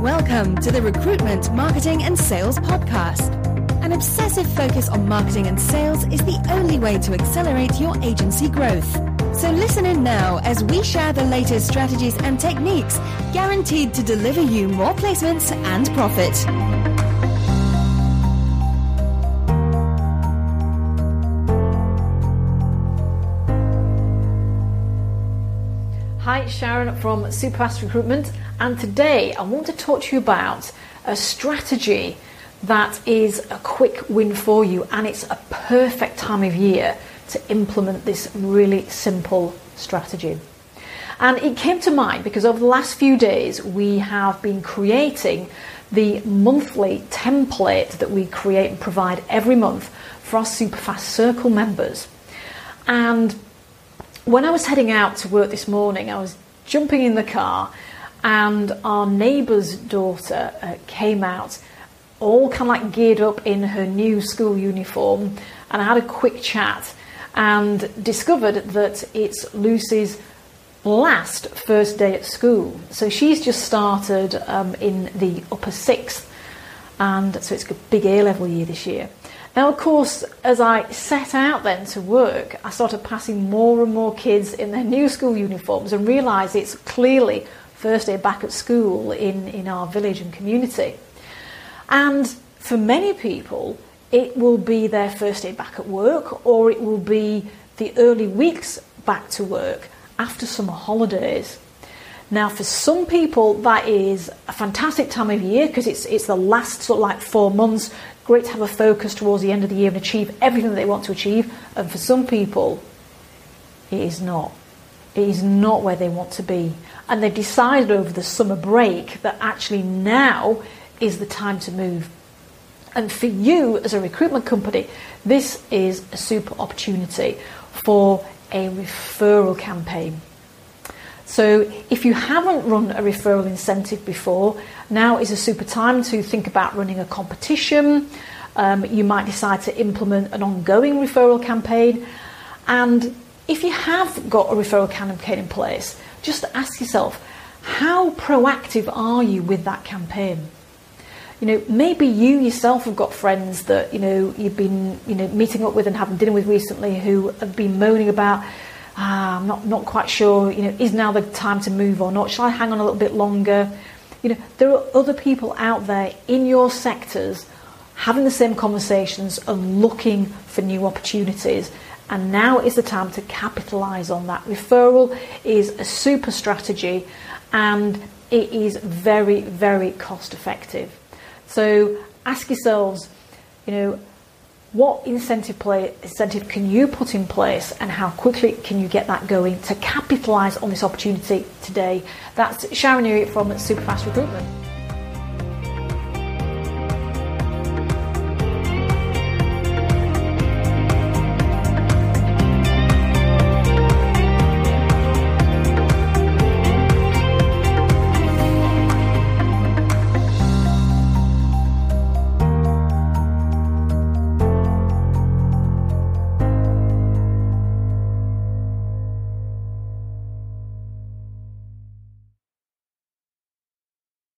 Welcome to the Recruitment, Marketing and Sales Podcast. An obsessive focus on marketing and sales is the only way to accelerate your agency growth. So listen in now as we share the latest strategies and techniques guaranteed to deliver you more placements and profit. Hi, Sharon from Superfast Recruitment, and today I want to talk to you about a strategy that is a quick win for you, and it's a perfect time of year to implement this really simple strategy. And it came to mind because over the last few days we have been creating the monthly template that we create and provide every month for our Superfast Circle members. And when I was heading out to work this morning, I was jumping in the car, and our neighbour's daughter uh, came out, all kind of like geared up in her new school uniform, and I had a quick chat and discovered that it's Lucy's last first day at school. So she's just started um, in the upper sixth, and so it's a big A level year this year. Now, of course, as I set out then to work, I started passing more and more kids in their new school uniforms and realised it's clearly first day back at school in, in our village and community. And for many people, it will be their first day back at work or it will be the early weeks back to work after summer holidays. Now, for some people, that is a fantastic time of year because it's it's the last sort of like four months. Great to have a focus towards the end of the year and achieve everything that they want to achieve. And for some people, it is not. It is not where they want to be. And they've decided over the summer break that actually now is the time to move. And for you as a recruitment company, this is a super opportunity for a referral campaign. So if you haven't run a referral incentive before, now is a super time to think about running a competition. Um, you might decide to implement an ongoing referral campaign. And if you have got a referral campaign in place, just ask yourself, how proactive are you with that campaign? You know, maybe you yourself have got friends that, you know, you've been, you know, meeting up with and having dinner with recently who have been moaning about ah, I'm not, not quite sure, you know, is now the time to move or not? Shall I hang on a little bit longer? You know, there are other people out there in your sectors having the same conversations and looking for new opportunities. And now is the time to capitalize on that. Referral is a super strategy and it is very, very cost effective. So ask yourselves, you know, what incentive play, incentive can you put in place and how quickly can you get that going to capitalize on this opportunity today? That's sharon Erie from superfast recruitment